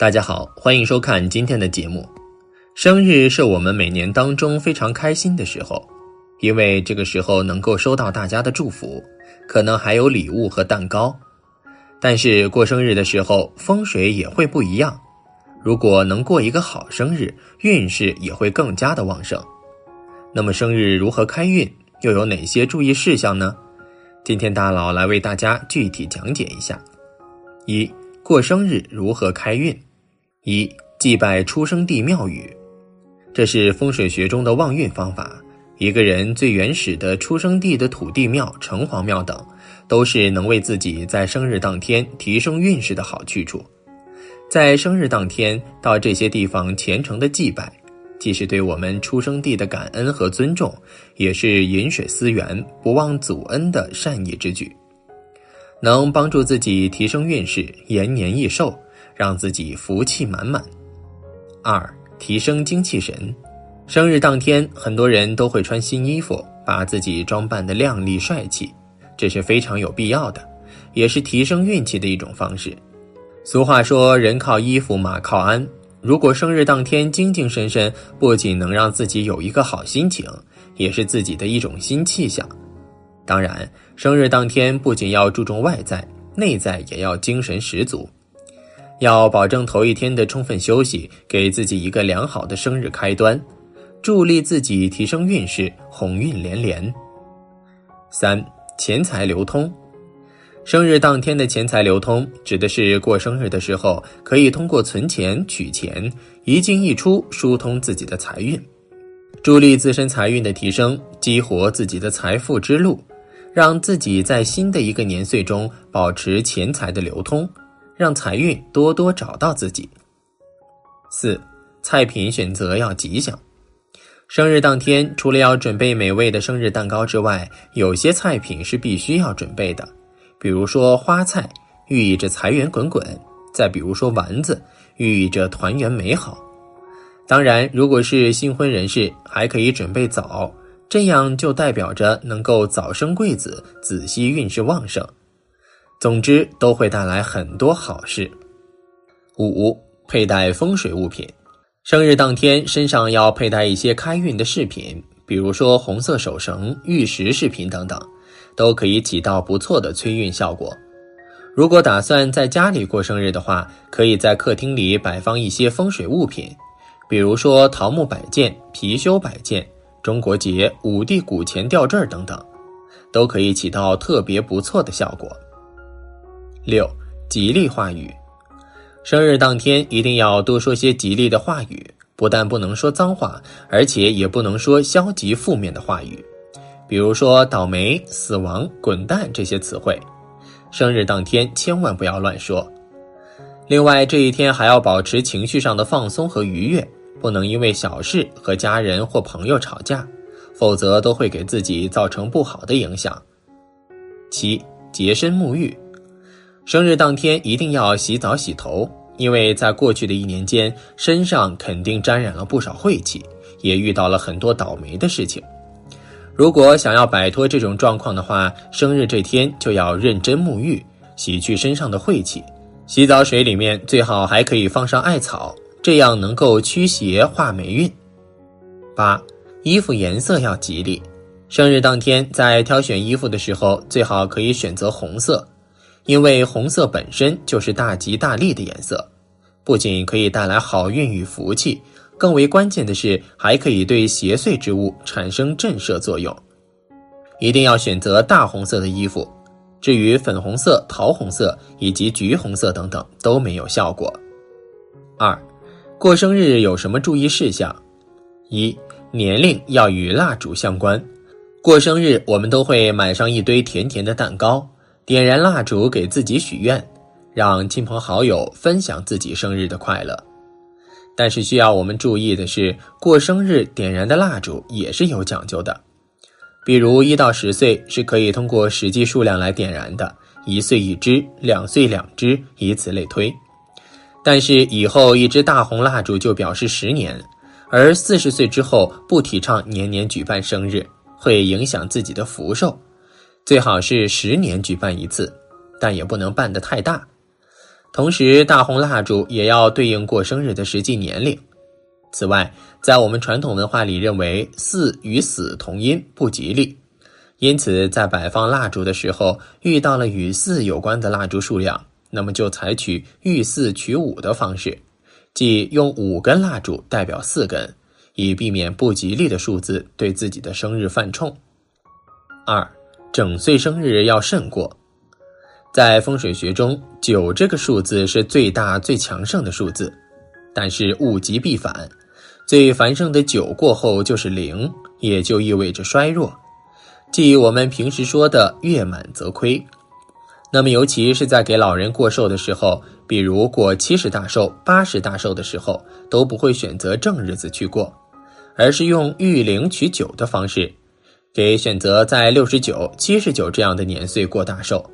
大家好，欢迎收看今天的节目。生日是我们每年当中非常开心的时候，因为这个时候能够收到大家的祝福，可能还有礼物和蛋糕。但是过生日的时候，风水也会不一样。如果能过一个好生日，运势也会更加的旺盛。那么生日如何开运，又有哪些注意事项呢？今天大佬来为大家具体讲解一下。一过生日如何开运？一祭拜出生地庙宇，这是风水学中的旺运方法。一个人最原始的出生地的土地庙、城隍庙等，都是能为自己在生日当天提升运势的好去处。在生日当天到这些地方虔诚的祭拜，既是对我们出生地的感恩和尊重，也是饮水思源、不忘祖恩的善意之举，能帮助自己提升运势，延年益寿。让自己福气满满。二、提升精气神。生日当天，很多人都会穿新衣服，把自己装扮的靓丽帅气，这是非常有必要的，也是提升运气的一种方式。俗话说：“人靠衣服，马靠鞍。”如果生日当天精精神神，不仅能让自己有一个好心情，也是自己的一种新气象。当然，生日当天不仅要注重外在，内在也要精神十足。要保证头一天的充分休息，给自己一个良好的生日开端，助力自己提升运势，鸿运连连。三、钱财流通。生日当天的钱财流通，指的是过生日的时候，可以通过存钱、取钱，一进一出，疏通自己的财运，助力自身财运的提升，激活自己的财富之路，让自己在新的一个年岁中保持钱财的流通。让财运多多找到自己。四、菜品选择要吉祥。生日当天，除了要准备美味的生日蛋糕之外，有些菜品是必须要准备的。比如说花菜，寓意着财源滚滚；再比如说丸子，寓意着团圆美好。当然，如果是新婚人士，还可以准备枣，这样就代表着能够早生贵子，子息运势旺盛。总之都会带来很多好事。五、佩戴风水物品，生日当天身上要佩戴一些开运的饰品，比如说红色手绳、玉石饰品等等，都可以起到不错的催运效果。如果打算在家里过生日的话，可以在客厅里摆放一些风水物品，比如说桃木摆件、貔貅摆件、中国结、五帝古钱吊坠等等，都可以起到特别不错的效果。六，吉利话语，生日当天一定要多说些吉利的话语，不但不能说脏话，而且也不能说消极负面的话语，比如说倒霉、死亡、滚蛋这些词汇，生日当天千万不要乱说。另外，这一天还要保持情绪上的放松和愉悦，不能因为小事和家人或朋友吵架，否则都会给自己造成不好的影响。七，洁身沐浴。生日当天一定要洗澡洗头，因为在过去的一年间，身上肯定沾染了不少晦气，也遇到了很多倒霉的事情。如果想要摆脱这种状况的话，生日这天就要认真沐浴，洗去身上的晦气。洗澡水里面最好还可以放上艾草，这样能够驱邪化霉运。八，衣服颜色要吉利。生日当天在挑选衣服的时候，最好可以选择红色。因为红色本身就是大吉大利的颜色，不仅可以带来好运与福气，更为关键的是还可以对邪祟之物产生震慑作用。一定要选择大红色的衣服，至于粉红色、桃红色以及橘红色等等都没有效果。二，过生日有什么注意事项？一，年龄要与蜡烛相关。过生日我们都会买上一堆甜甜的蛋糕。点燃蜡烛给自己许愿，让亲朋好友分享自己生日的快乐。但是需要我们注意的是，过生日点燃的蜡烛也是有讲究的。比如一到十岁是可以通过实际数量来点燃的，一岁一支，两岁两支，以此类推。但是以后一支大红蜡烛就表示十年，而四十岁之后不提倡年年举办生日，会影响自己的福寿。最好是十年举办一次，但也不能办得太大。同时，大红蜡烛也要对应过生日的实际年龄。此外，在我们传统文化里认为四与死同音，不吉利，因此在摆放蜡烛的时候，遇到了与四有关的蜡烛数量，那么就采取遇四取五的方式，即用五根蜡烛代表四根，以避免不吉利的数字对自己的生日犯冲。二，整岁生日要慎过。在风水学中，九这个数字是最大最强盛的数字，但是物极必反，最繁盛的九过后就是零，也就意味着衰弱，即我们平时说的月满则亏。那么，尤其是在给老人过寿的时候，比如过七十大寿、八十大寿的时候，都不会选择正日子去过，而是用遇零取九的方式，给选择在六十九、七十九这样的年岁过大寿。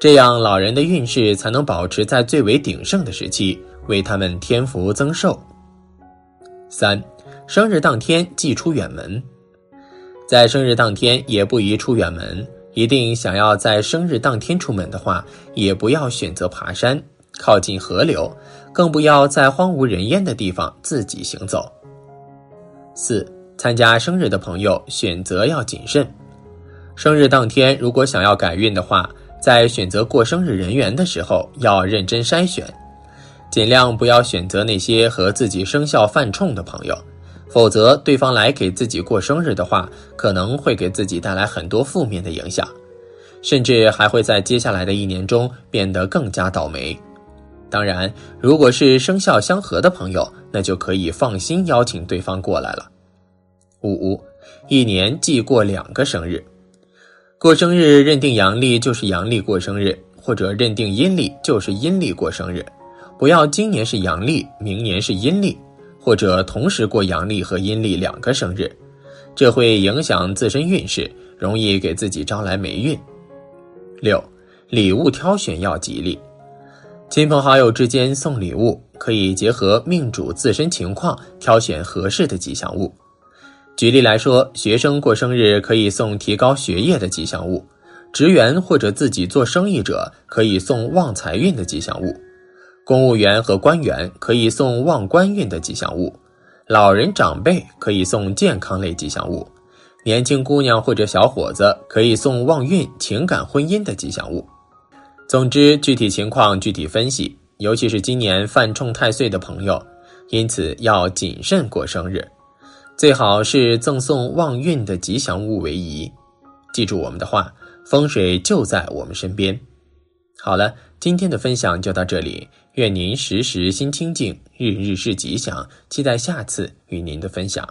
这样，老人的运势才能保持在最为鼎盛的时期，为他们添福增寿。三，生日当天忌出远门，在生日当天也不宜出远门。一定想要在生日当天出门的话，也不要选择爬山、靠近河流，更不要在荒无人烟的地方自己行走。四，参加生日的朋友选择要谨慎。生日当天，如果想要改运的话，在选择过生日人员的时候，要认真筛选，尽量不要选择那些和自己生肖犯冲的朋友，否则对方来给自己过生日的话，可能会给自己带来很多负面的影响，甚至还会在接下来的一年中变得更加倒霉。当然，如果是生肖相合的朋友，那就可以放心邀请对方过来了。五，一年忌过两个生日。过生日认定阳历就是阳历过生日，或者认定阴历就是阴历过生日，不要今年是阳历，明年是阴历，或者同时过阳历和阴历两个生日，这会影响自身运势，容易给自己招来霉运。六，礼物挑选要吉利，亲朋好友之间送礼物可以结合命主自身情况挑选合适的吉祥物。举例来说，学生过生日可以送提高学业的吉祥物；职员或者自己做生意者可以送旺财运的吉祥物；公务员和官员可以送旺官运的吉祥物；老人长辈可以送健康类吉祥物；年轻姑娘或者小伙子可以送旺运、情感、婚姻的吉祥物。总之，具体情况具体分析，尤其是今年犯冲太岁的朋友，因此要谨慎过生日。最好是赠送旺运的吉祥物为宜。记住我们的话，风水就在我们身边。好了，今天的分享就到这里，愿您时时心清静，日日是吉祥。期待下次与您的分享。